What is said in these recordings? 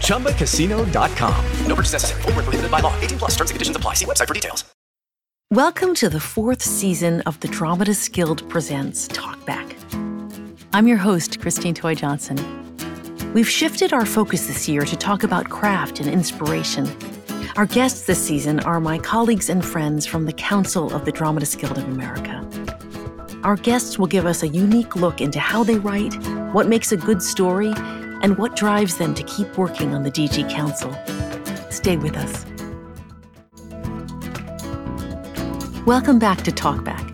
ChumbaCasino.com. No purchase necessary. Void were prohibited by law. 18 plus. Terms and conditions apply. See website for details. Welcome to the fourth season of the Dramatists Guild Presents Talkback. I'm your host, Christine Toy Johnson. We've shifted our focus this year to talk about craft and inspiration. Our guests this season are my colleagues and friends from the Council of the Dramatists Guild of America. Our guests will give us a unique look into how they write, what makes a good story, and what drives them to keep working on the DG Council. Stay with us. Welcome back to Talkback.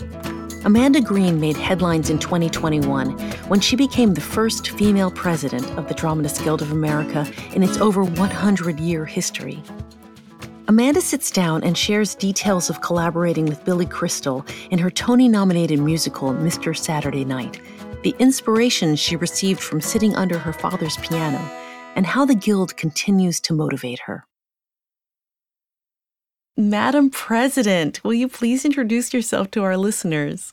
Amanda Green made headlines in 2021 when she became the first female president of the Dramatists Guild of America in its over 100 year history. Amanda sits down and shares details of collaborating with Billy Crystal in her Tony nominated musical Mr. Saturday Night, the inspiration she received from sitting under her father's piano, and how the Guild continues to motivate her. Madam President, will you please introduce yourself to our listeners?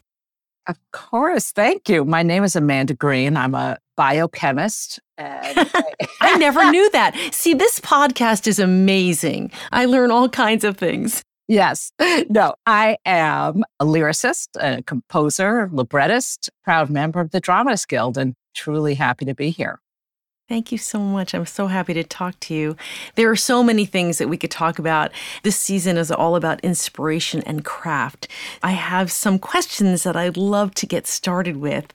Of course. Thank you. My name is Amanda Green. I'm a biochemist. And I never knew that. See, this podcast is amazing. I learn all kinds of things. Yes. No, I am a lyricist, a composer, librettist, proud member of the Dramatist Guild, and truly happy to be here. Thank you so much. I'm so happy to talk to you. There are so many things that we could talk about. This season is all about inspiration and craft. I have some questions that I'd love to get started with.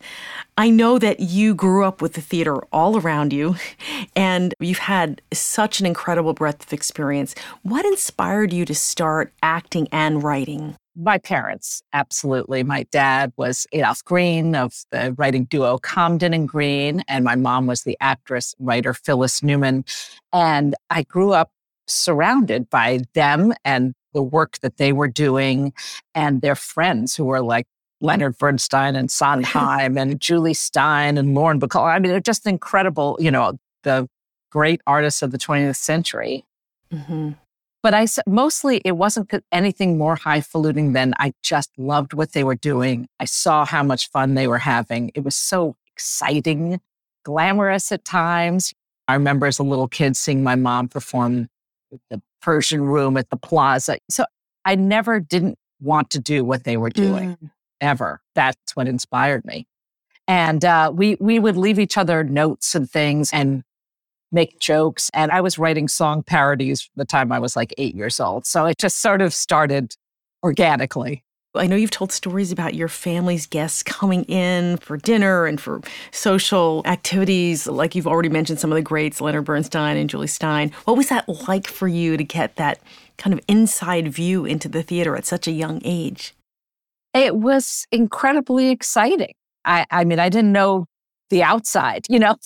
I know that you grew up with the theater all around you, and you've had such an incredible breadth of experience. What inspired you to start acting and writing? My parents, absolutely. My dad was Adolph Green of the writing duo Comden and Green, and my mom was the actress writer Phyllis Newman. And I grew up surrounded by them and the work that they were doing and their friends who were like Leonard Bernstein and Sondheim and Jule Styne and Lauren Bacall. I mean, they're just incredible, you know, the great artists of the 20th century. Mm-hmm. But I mostly it wasn't anything more highfalutin than I just loved what they were doing. I saw how much fun they were having. It was so exciting, glamorous at times. I remember as a little kid seeing my mom perform the Persian room at the plaza. So I never didn't want to do what they were doing ever. That's what inspired me. And uh, we we would leave each other notes and things and make jokes. And I was writing song parodies from the time I was like eight years old. So it just sort of started organically. I know you've told stories about your family's guests coming in for dinner and for social activities. Like you've already mentioned some of the greats, Leonard Bernstein and Jule Styne. What was that like for you to get that kind of inside view into the theater at such a young age? It was incredibly exciting. I, I mean, I didn't know the outside, you know,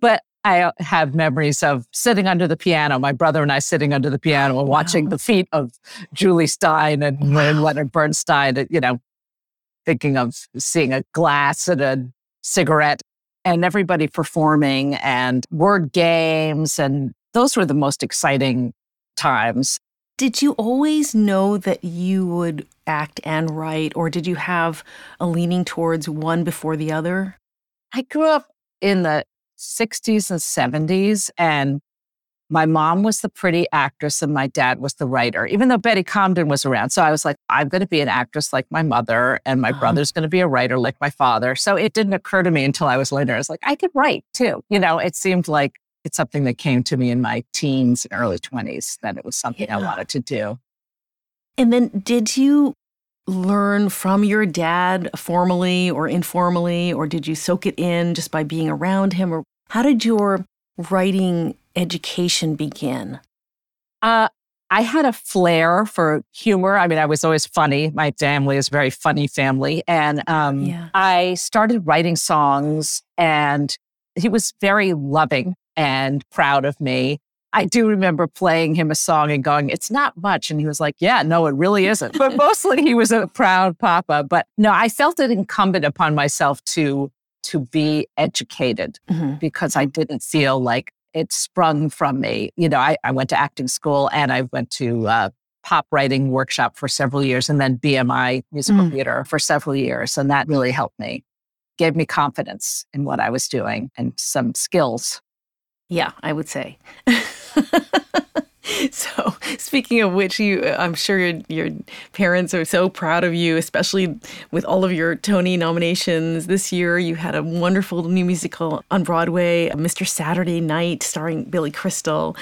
but I have memories of sitting under the piano, my brother and I sitting under the piano and watching the feet of Jule Styne and, and Leonard Bernstein, uh, you know, thinking of seeing a glass and a cigarette and everybody performing and word games. And those were the most exciting times. Did you always know that you would act and write, or did you have a leaning towards one before the other? I grew up in the 60s and 70s, and my mom was the pretty actress and my dad was the writer, even though Betty Comden was around. So I was like, I'm going to be an actress like my mother, and my Uh-huh. brother's going to be a writer like my father. So it didn't occur to me until I was later. I was like, I could write too. You know, it seemed like It's something that came to me in my teens and early 20s that it was something I wanted to do. And then did you learn from your dad formally or informally, or did you soak it in just by being around him? Or how did your writing education begin? Uh, I had a flair for humor. I mean, I was always funny. My family is a very funny family. And um, Yeah. I started writing songs, and he was very loving and proud of me. I do remember playing him a song and going, It's not much. And he was like, Yeah, no, it really isn't. But mostly he was a proud papa. But no, I felt it incumbent upon myself to to be educated Mhm. because I didn't feel like it sprung from me. You know, I, I went to acting school and I went to uh, pop writing workshop for several years and then BMI musical Mm. theater for several years. And that really helped me, gave me confidence in what I was doing and some skills. Yeah, I would say. so, speaking of which, you, I'm sure your, your parents are so proud of you, especially with all of your Tony nominations this year. You had a wonderful new musical on Broadway, Mr. Saturday Night, starring Billy Crystal.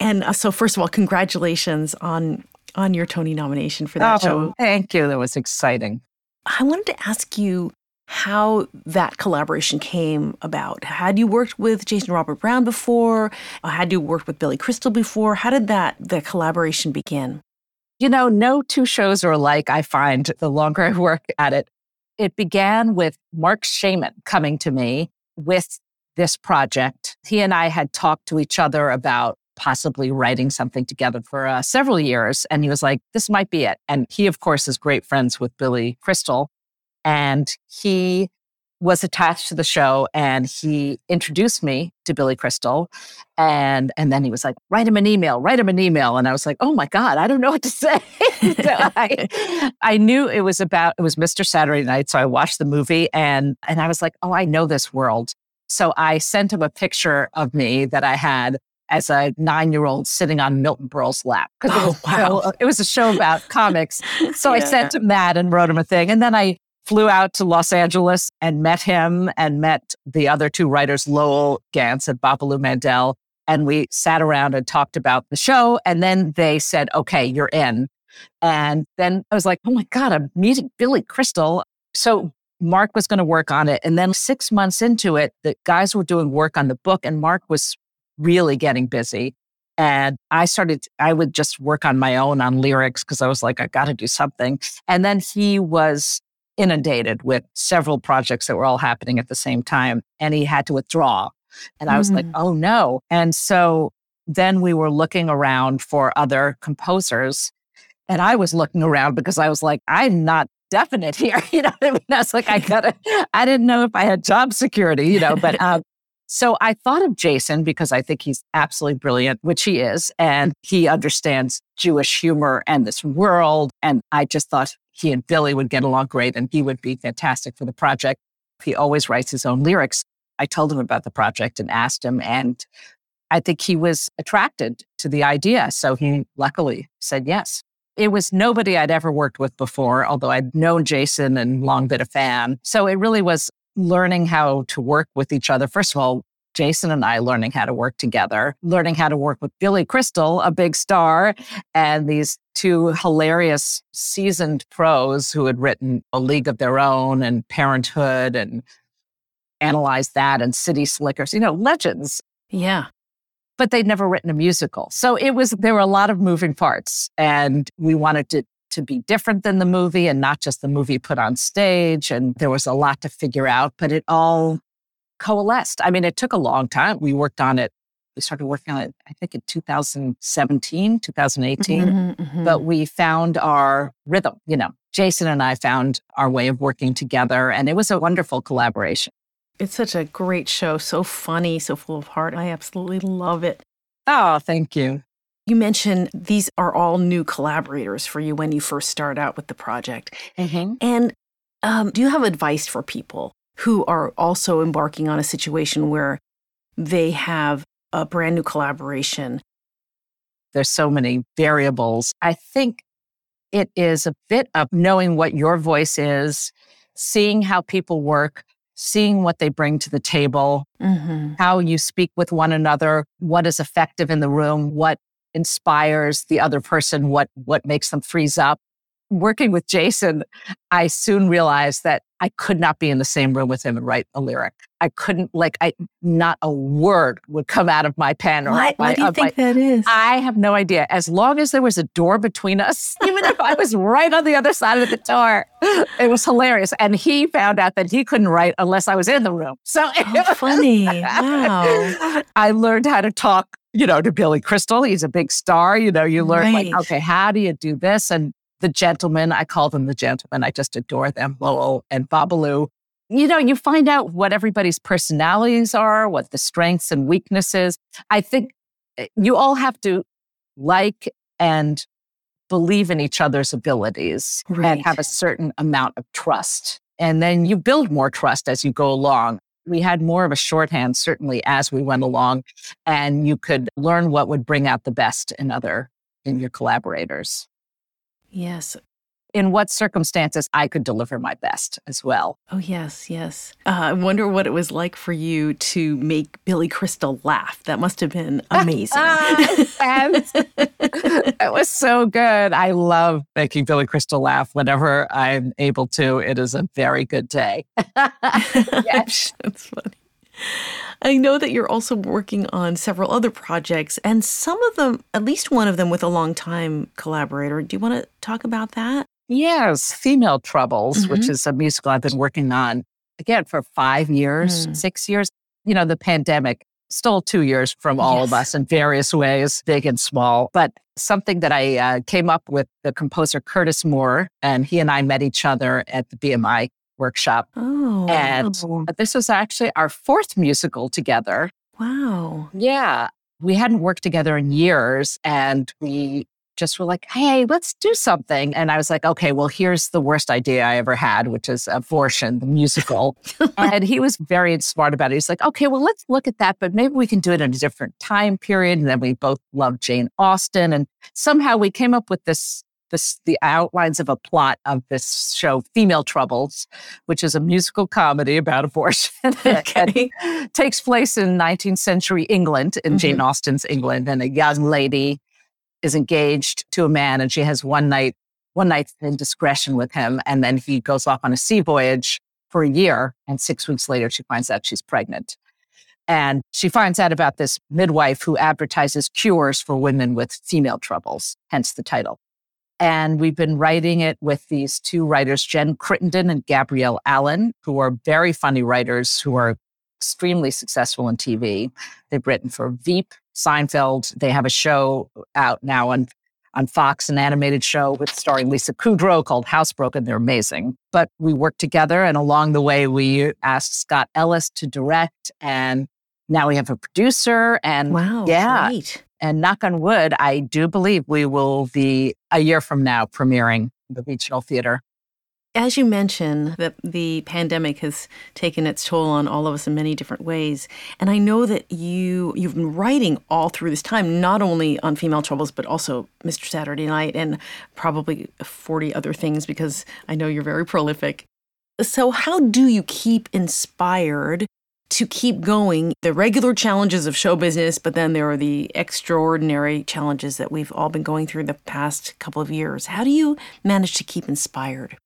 And uh, so, first of all, congratulations on on your Tony nomination for that show. thank you. That was exciting. I wanted to ask you how that collaboration came about. Had you worked with Jason Robert Brown before? Uh, Had you worked with Billy Crystal before? How did that the collaboration begin? You know, no two shows are alike, I find, the longer I work at it. It began with Marc Shaiman coming to me with this project. He and I had talked to each other about possibly writing something together for uh, several years. And he was like, this might be it. And he, of course, is great friends with Billy Crystal. And he was attached to the show and he introduced me to Billy Crystal. And and then he was like, write him an email, write him an email. And I was like, oh my God, I don't know what to say. so I, I knew it was about it was Mr. Saturday Night. So I watched the movie and and I was like, oh, I know this world. So I sent him a picture of me that I had as a nine-year-old sitting on Milton Berle's lap. Because it, Oh, was- wow. it was a show about comics. So I sent him that and wrote him a thing. And then I flew out to Los Angeles and met him and met the other two writers, Lowell Ganz and Babaloo Mandel. And we sat around and talked about the show. And then they said, okay, you're in. And then I was like, oh my God, I'm meeting Billy Crystal. So Marc was going to work on it. And then six months into it, the guys were doing work on the book, and Marc was really getting busy. And I started, I would just work on my own on lyrics because I was like, I got to do something. And then he was inundated with several projects that were all happening at the same time, and he had to withdraw. And I was like, Mm. oh no. And so then we were looking around for other composers. And I was looking around because I was like, I'm not definite here. You know what I mean? I was like, I gotta, I didn't know if I had job security, you know, but um, so I thought of Jason because I think he's absolutely brilliant, which he is. And he understands Jewish humor and this world. And I just thought he and Billy would get along great and he would be fantastic for the project. He always writes his own lyrics. I told him about the project and asked him, and I think he was attracted to the idea. So he luckily said yes. It was nobody I'd ever worked with before, although I'd known Jason and long been a fan. So it really was learning how to work with each other. First of all, Jason and I learning how to work together, learning how to work with Billy Crystal, a big star, and these two hilarious seasoned pros who had written A League of Their Own and Parenthood and analyzed that and City Slickers, you know, legends Yeah. but they'd never written a musical. So it was there were a lot of moving parts and we wanted it to be different than the movie and not just the movie put on stage and there was a lot to figure out, but it all coalesced. I mean, it took a long time. We worked on it. We started working on it I think in 2017, 2018, Mhm, mhm. but we found our rhythm, you know. Jason and I found our way of working together and it was a wonderful collaboration. it's such a great show, so funny, so full of heart. I absolutely love it. Oh, thank you. You mentioned these are all new collaborators for you when you first start out with the project. And um, do you have advice for people who are also embarking on a situation where they have a brand new collaboration? there's so many variables. I think it is a bit of knowing what your voice is, seeing how people work, seeing what they bring to the table, Mm-hmm. how you speak with one another, what is effective in the room, what inspires the other person, what what makes them freeze up. Working with Jason, I soon realized that I could not be in the same room with him and write a lyric. I couldn't like I not a word would come out of my pen or Why, my, why do you of my- think that is? I have no idea. As long as there was a door between us, even if I was right on the other side of the door, it was hilarious. And he found out that he couldn't write unless I was in the room. So oh, funny. Wow. I learned how to talk, you know, to Billy Crystal. He's a big star. You know, you learn like, okay, how do you do this? And the gentlemen, I call them the gentlemen. I just adore them, Lowell and Babaloo. You know, you find out what everybody's personalities are, what the strengths and weaknesses. I think eh, you all have to like and believe in each other's abilities Right. and have a certain amount of trust. And then you build more trust as you go along. We had more of a shorthand, certainly, as we went along, and you could learn what would bring out the best in other, in your collaborators. Yes. In what circumstances I could deliver my best as well. Oh, yes, yes. Uh, I wonder what it was like for you to make Billy Crystal laugh. That must have been amazing. and it was so good. I love making Billy Crystal laugh whenever I'm able to. It is a very good day. yes. That's funny. I know that you're also working on several other projects, and some of them, at least one of them, with a longtime collaborator. Do you want to talk about that? Yes, Female Troubles, which Mhm. is a musical I've been working on again for five years, Mm. six years. You know, the pandemic stole two years from all of us in various ways, big and small. But something that I uh, came up with the composer Curtis Moore, and he and I met each other at the BMI workshop. Oh, And wow. this was actually our fourth musical together. wow. Yeah. We hadn't worked together in years and we just were like, hey, let's do something. And I was like, okay, well, here's the worst idea I ever had, which is abortion, the musical. and he was very smart about it. He's like, okay, well, let's look at that, but maybe we can do it in a different time period. And then we both loved Jane Austen. And somehow we came up with this. This, the outlines of a plot of this show, Female Troubles, which is a musical comedy about abortion. Okay. Takes place in 19th century England, in mm-hmm. Jane Austen's England, and a young lady is engaged to a man, and she has one night, one night's indiscretion with him, and then he goes off on a sea voyage for a year, and six weeks later, she finds out she's pregnant. And she finds out about this midwife who advertises cures for women with female troubles, hence the title. And we've been writing it with these two writers, Jen Crittenden and Gabrielle Allan, who are very funny writers who are extremely successful in TV. They've written for Veep, Seinfeld. They have a show out now on, on Fox, an animated show with starring Lisa Kudrow called Housebroken. They're amazing. But we worked together, and along the way, we asked Scott Ellis to direct, and now we have a producer. And Wow. yeah, Great. and knock on wood, I do believe we will be a year from now premiering the regional theater. As you mentioned, that the pandemic has taken its toll on all of us in many different ways, and I know that you you've been writing all through this time, not only on female troubles, but also Mr. Saturday Night and probably forty other things, because I know you're very prolific. So, how do you keep inspired to keep going? The regular challenges of show business, but then there are the extraordinary challenges that we've all been going through the past couple of years. How do you manage to keep inspired?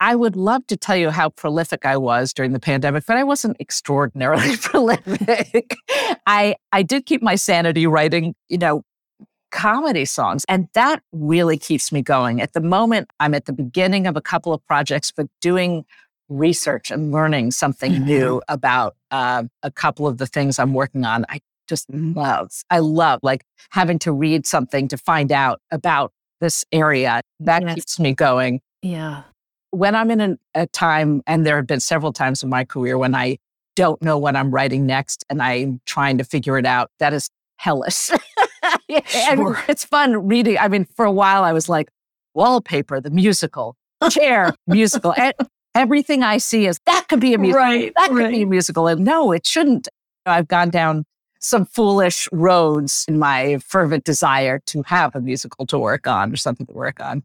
I would love to tell you how prolific I was during the pandemic, but I wasn't extraordinarily prolific. I I did keep my sanity writing, you know, comedy songs, and that really keeps me going. At the moment, I'm at the beginning of a couple of projects, but doing research and learning something new about uh, a couple of the things I'm working on. I just love. I love like having to read something to find out about this area. That Yes. keeps me going Yeah. When I'm in an, a time, and there have been several times in my career when I don't know what I'm writing next and I'm trying to figure it out, that is hellish. Mean, Sure. it's fun reading. I mean, for a while, I was like, wallpaper, the musical, chair, musical. E- Everything I see is that could be a musical. Right, That could be a musical. And no, it shouldn't. I've gone down some foolish roads in my fervent desire to have a musical to work on or something to work on.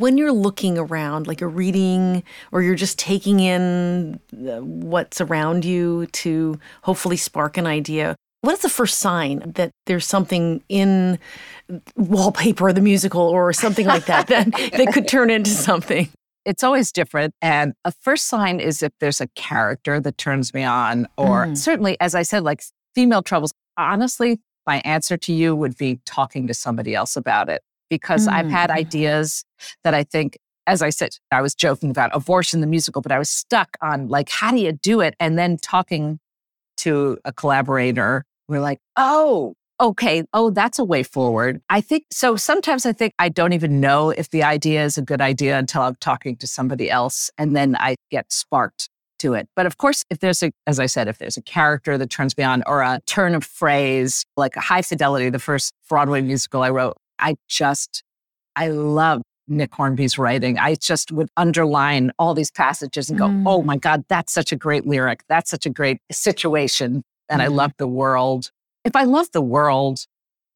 When you're looking around, like you're reading or you're just taking in uh, what's around you to hopefully spark an idea, what is the first sign that there's something in wallpaper, or the musical, or something like that that, that could turn into something? It's always different. And a first sign is if there's a character that turns me on, or Mm. certainly, as I said, like female troubles. Honestly, my answer to you would be talking to somebody else about it because I've had Mm. ideas that I think, as I said, I was joking about abortion, the musical, but I was stuck on like, how do you do it? And then talking to a collaborator, we're like, oh, okay, oh, that's a way forward. I think so. Sometimes I think I don't even know if the idea is a good idea until I'm talking to somebody else, and then I get sparked to it. But of course, if there's a, as I said, if there's a character that turns me on or a turn of phrase, like high fidelity, the first Broadway musical I wrote, I just, I love Nick Hornby's writing. I just would underline all these passages and go, Mm. oh my God, that's such a great lyric. That's such a great situation. And I Mhm. love the world. If I love the world,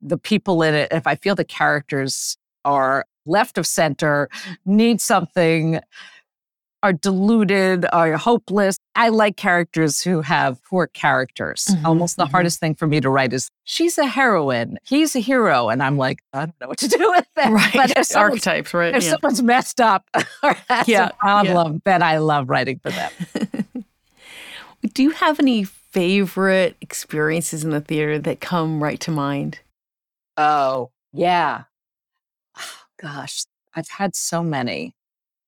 the people in it, if I feel the characters are left of center, need something, are deluded, are hopeless. I like characters who have poor characters. Mhm, Almost the mhm. hardest thing for me to write is she's a heroine, he's a hero. And I'm like, I don't know what to do with that. Right. But if, Archetypes, right? if Yeah. someone's messed up or has Yeah, yeah. a problem, then I love writing for them. Do you have any favorite experiences in the theater that come right to mind? Oh, yeah. Gosh, I've had so many.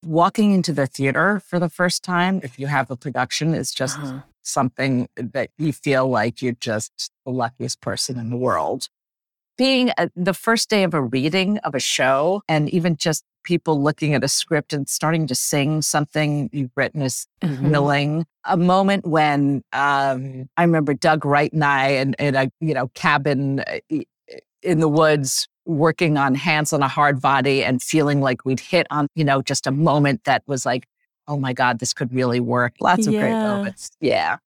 Walking into the theater for the first time, if you have a production, is just Uh-huh. something that you feel like you're just the luckiest person in the world. Being a, the first day of a reading of a show, and even just people looking at a script and starting to sing something you've written is Mhm. willing. A moment when um, I remember Doug Wright and I in, in a you know cabin uh, in the woods working on hands on a hard body and feeling like we'd hit on you know just a moment that was like oh my god this could really work lots of great moments yeah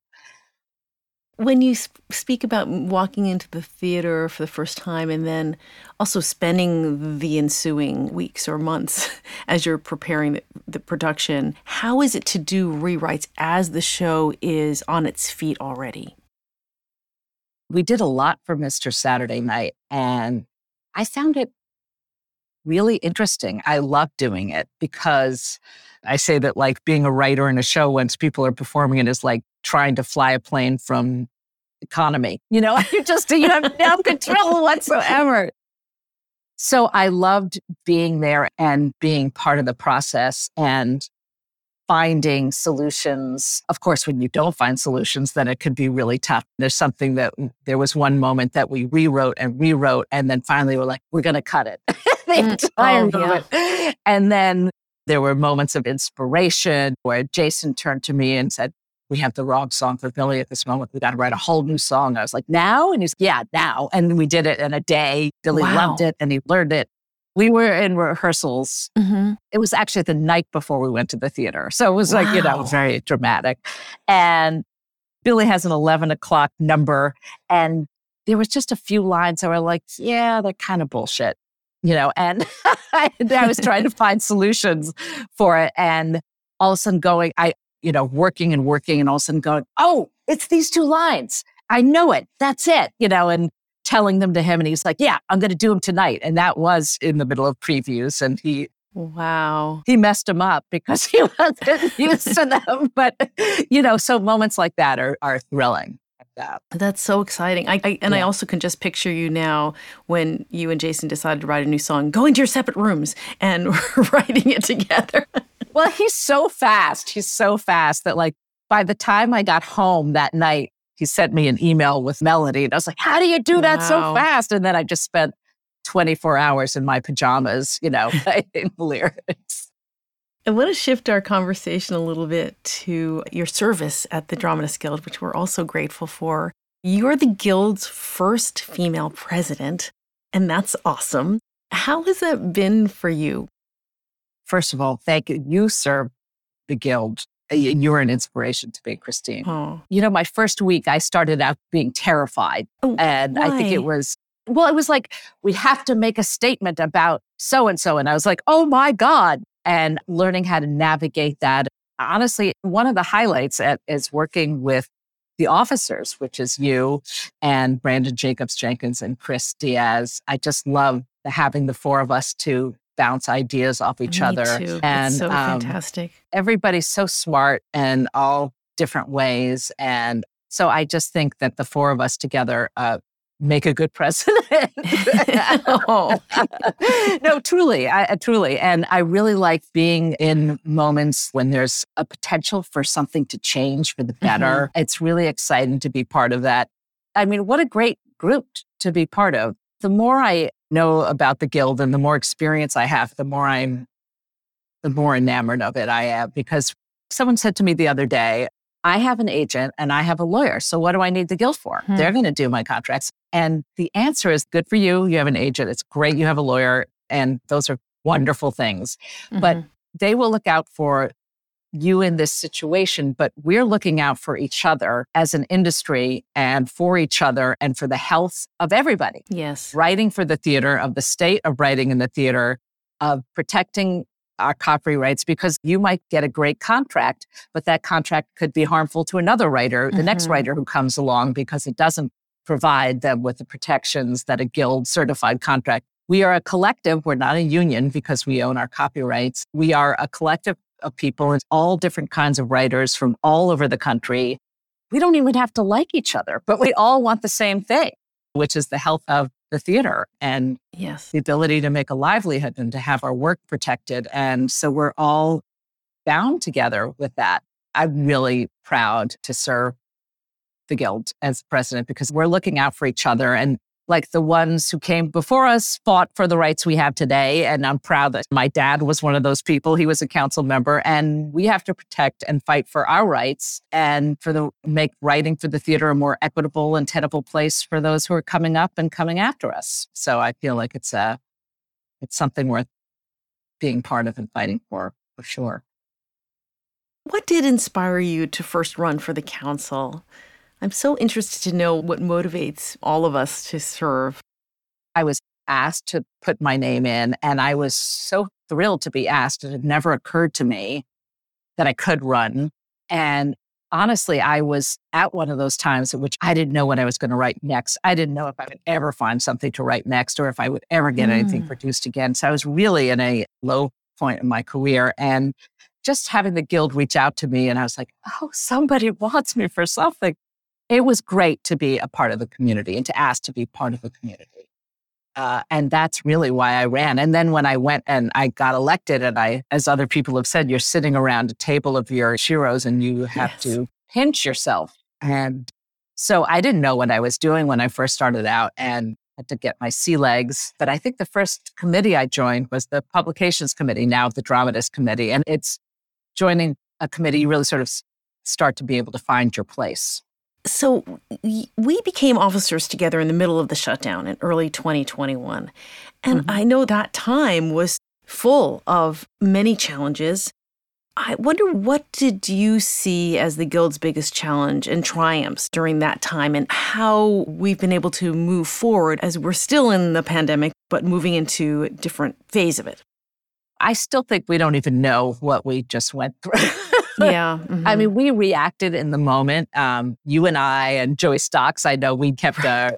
When you sp- speak about walking into the theater for the first time and then also spending the ensuing weeks or months as you're preparing the, the production, how is it to do rewrites as the show is on its feet already? we did a lot for Mr. Saturday Night, and I found it really interesting. I love doing it because I say that like being a writer in a show once people are performing it is like trying to fly a plane from economy. You know, you just you have no control whatsoever. So I loved being there and being part of the process and finding solutions. Of course, when you don't find solutions, then it could be really tough. There's something that there was one moment that we rewrote and rewrote, and then finally we're like, we're going to cut it. the Mm, entire oh, yeah. And then there were moments of inspiration where Jason turned to me and said, we have the wrong song for Billy at this moment. We got to write a whole new song. I was like, now? And he's, yeah, now. And we did it in a day. Billy Wow. loved it and he learned it. We were in rehearsals Mm-hmm. it was actually the night before we went to the theater. So it was like, you know, very dramatic. And Billy has an 11 o'clock number. And there was just a few lines that were like, yeah, they're kind of bullshit, you know, and I, I was trying to find solutions for it. And all of a sudden going, I, you know, working and working and all of a sudden going, oh, it's these two lines. I know it. That's it, you know, and telling them to him. And he's like, yeah, I'm going to do them tonight. And that was in the middle of previews. And he, Wow. he messed him up because he wasn't used to them. But you know, so moments like that are are thrilling. That. That's so exciting. I, I and I also can just picture you now when you and Jason decided to write a new song, going to your separate rooms and writing it together. Well, he's so fast. He's so fast that like by the time I got home that night, he sent me an email with melody, and I was like, "How do you do that so fast?" And then I just spent 24 hours in my pajamas, you know, writing lyrics. I want to shift our conversation a little bit to your service at the Dramatist Guild, which we're also grateful for. You're the Guild's first female president, and that's awesome. How has that been for you? First of all, thank you. You serve the guild. Uh, y- You're an inspiration to me, Christine. Oh, You know, my first week, I started out being terrified. Oh, And I think it was well, it was like, we have to make a statement about so and so. And I was like, oh my God. And learning how to navigate that. Honestly, one of the highlights at, is working with the officers, which is you and Branden Jacobs Jenkins and Chris Diaz. I just love the, having the four of us to bounce ideas off each Me other. too. And it's so um, fantastic. everybody's so smart in all different ways. And so I just think that the four of us together uh, make a good president. Oh. no, truly, I, I- truly. And I really like being in moments when there's a potential for something to change for the better. It's really exciting to be part of that. I mean, what a great group to be part of. The more I know about the guild and the more experience I have, the more I'm, the more enamored of it I am. Because someone said to me the other day, I have an agent and I have a lawyer. So what do I need the guild for? Hmm. They're going to do my contracts. And the answer is good for you. You have an agent. It's great. You have a lawyer. And those are wonderful things. But Mhm. they will look out for you in this situation, but we're looking out for each other as an industry and for each other and for the health of everybody. yes. Writing for the theater, of the state of writing in the theater, of protecting our copyrights, because you might get a great contract, but that contract could be harmful to another writer, the next Mhm. writer who comes along, because it doesn't provide them with the protections that a guild certified contract. We are a collective. We're not a union because we own our copyrights. We are a collective of people and all different kinds of writers from all over the country. We don't even have to like each other, but we all want the same thing, which is the health of the theater and Yes. the ability to make a livelihood and to have our work protected. And so we're all bound together with that. I'm really proud to serve the Guild as president because we're looking out for each other. And like the ones who came before us fought for the rights we have today. And I'm proud that my dad was one of those people. He was a council member and we have to protect and fight for our rights and for the make writing for the theater a more equitable and tenable place for those who are coming up and coming after us. So I feel like it's a, it's something worth being part of and fighting for, for sure. What did inspire you to first run for the council? I'm so interested to know what motivates all of us to serve. I was asked to put my name in, and I was so thrilled to be asked. It had never occurred to me that I could run. And honestly, I was at one of those times at which I didn't know what I was going to write next. I didn't know if I would ever find something to write next or if I would ever get anything Mm. produced again. So I was really in a low point in my career. And just having the guild reach out to me, and I was like, oh, somebody wants me for something. It was great to be a part of the community and to ask to be part of the community. Uh, and that's really why I ran. And then when I went and I got elected, and I, as other people have said, you're sitting around a table of your heroes and you have Yes. to pinch yourself. And so I didn't know what I was doing when I first started out and had to get my sea legs. But I think the first committee I joined was the publications committee, now the dramatist committee. And it's joining a committee, you really sort of start to be able to find your place. So we became officers together in the middle of the shutdown in early 2021. And mm-hmm. I know that time was full of many challenges. I wonder what did you see as the guild's biggest challenge and triumphs during that time and how we've been able to move forward as we're still in the pandemic but moving into a different phase of it. I still think we don't even know what we just went through. Yeah. I mean, we reacted in the moment. Um, you and I and Joey Stocks, I know we kept a,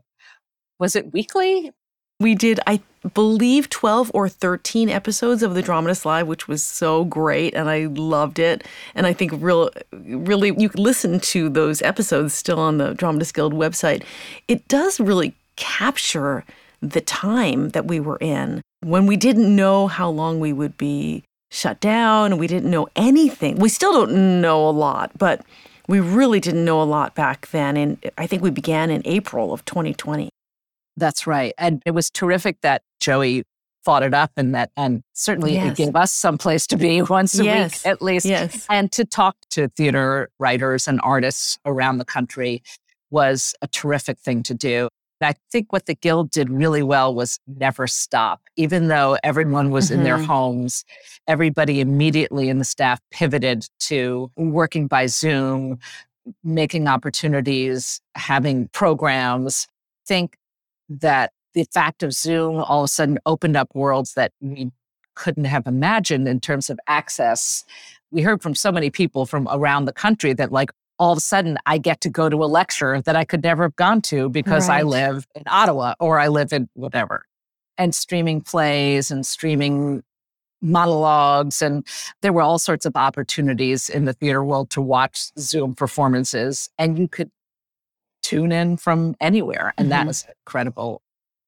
was it weekly? We did, I believe, 12 or 13 episodes of The Dramatist Live, which was so great. And I loved it. And I think real, really, you can listen to those episodes still on the Dramatist Guild website. It does really capture the time that we were in when we didn't know how long we would be shut down. We didn't know anything. We still don't know a lot, but we really didn't know a lot back then. And I think we began in April of 2020. That's right. And it was terrific that Joey fought it up and that, and certainly Yes. it gave us some place to be once a Yes. week at least. Yes. And to talk to theater writers and artists around the country was a terrific thing to do. I think what the Guild did really well was never stop. Even though everyone was in their Mhm. homes, everybody immediately in the staff pivoted to working by Zoom, making opportunities, having programs. Think that the fact of Zoom all of a sudden opened up worlds that we couldn't have imagined in terms of access. We heard from so many people from around the country that, like, all of a sudden I get to go to a lecture that I could never have gone to because right. I live in Ottawa or I live in whatever. And streaming plays and streaming monologues. And there were all sorts of opportunities in the theater world to watch Zoom performances. And you could tune in from anywhere. And mm-hmm. that was an incredible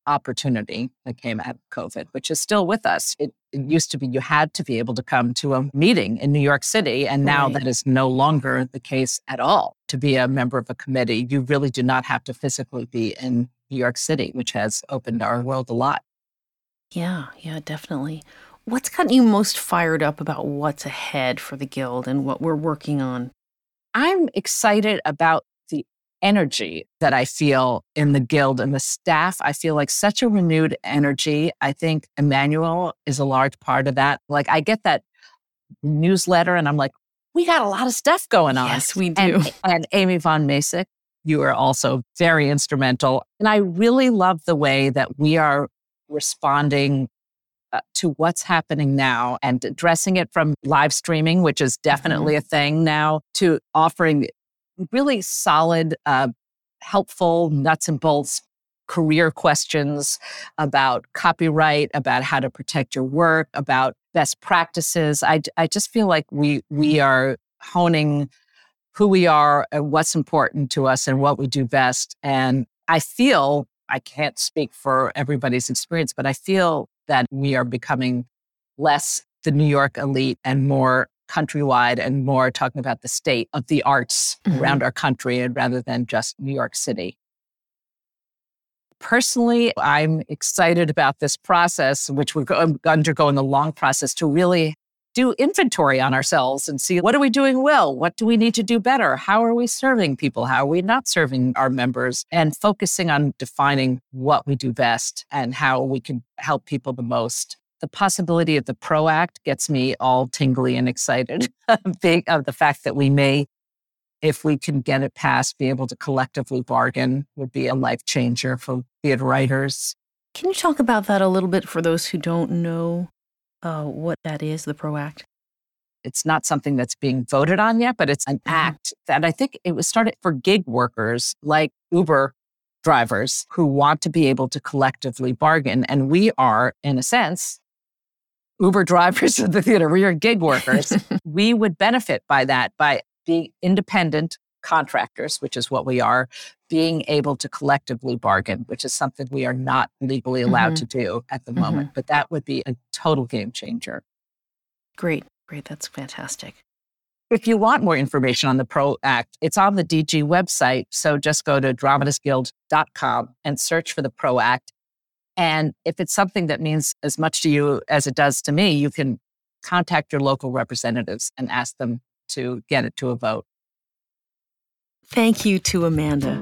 opportunity that came out of COVID, which is still with us. It, it, used to be you had to be able to come to a meeting in New York City, and now right. that is no longer the case at all. To be a member of a committee, you really do not have to physically be in New York City, which has opened our world a lot. Yeah, yeah, definitely. What's gotten you most fired up about what's ahead for the Guild and what we're working on? I'm excited about the energy that I feel in the guild and the staff. I feel like such a renewed energy. I think Emmanuel is a large part of that. Like I get that newsletter and I'm like, we got a lot of stuff going on. Yes, we do. And, and Amy von Masick, you are also very instrumental. And I really love the way that we are responding to what's happening now and addressing it from live streaming, which is mm-hmm. definitely mm-hmm. a thing now, to offering really solid, uh, helpful nuts and bolts career questions about copyright, about how to protect your work, about best practices. I, I just feel like we we are honing who we are and what's important to us and what we do best. And I feel I can't speak for everybody's experience, but I feel that we are becoming less the New York elite and more countrywide and more talking about the state of the arts mm-hmm. around our country and rather than just New York City. Personally, I'm excited about this process, which we're undergoing a long process to really do inventory on ourselves and see what are we doing well? What do we need to do better? How are we serving people? How are we not serving our members? And focusing on defining what we do best and how we can help people the most the possibility of the PRO Act gets me all tingly and excited of the fact that we may, if we can get it passed, be able to collectively bargain would be a life changer for theater writers. Can you talk about that a little bit for those who don't know uh, what that is, the PRO Act? It's not something that's being voted on yet, but it's an mm-hmm. act that I think it was started for gig workers like Uber drivers who want to be able to collectively bargain. And we are, in a sense, Uber drivers of the theater, we are gig workers. we would benefit by that, by being independent contractors, which is what we are, being able to collectively bargain, which is something we are not legally allowed mm-hmm. to do at the mm-hmm. moment. But that would be a total game changer. Great, great. That's fantastic. If you want more information on the PRO Act, it's on the DG website. So just go to dramatistsguild.com and search for the PRO Act. And if it's something that means as much to you as it does to me, you can contact your local representatives and ask them to get it to a vote. Thank you to Amanda.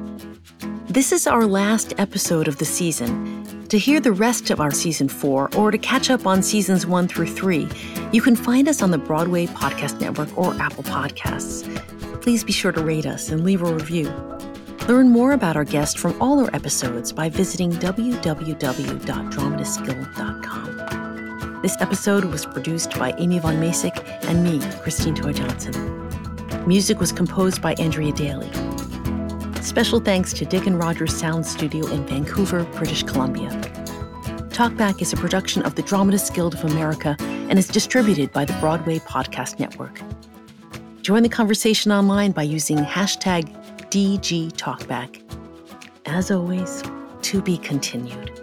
This is our last episode of the season. To hear the rest of our season four or to catch up on seasons one through three, you can find us on the Broadway Podcast Network or Apple Podcasts. Please be sure to rate us and leave a review. Learn more about our guest from all our episodes by visiting www.dramatistsguild.com. This episode was produced by Amy Von Masick and me, Christine Toy Johnson. Music was composed by Andrea Daly. Special thanks to Dick and Rogers Sound Studio in Vancouver, British Columbia. Talkback is a production of the Dramatists Guild of America and is distributed by the Broadway Podcast Network. Join the conversation online by using hashtag DG Talkback. As always, to be continued.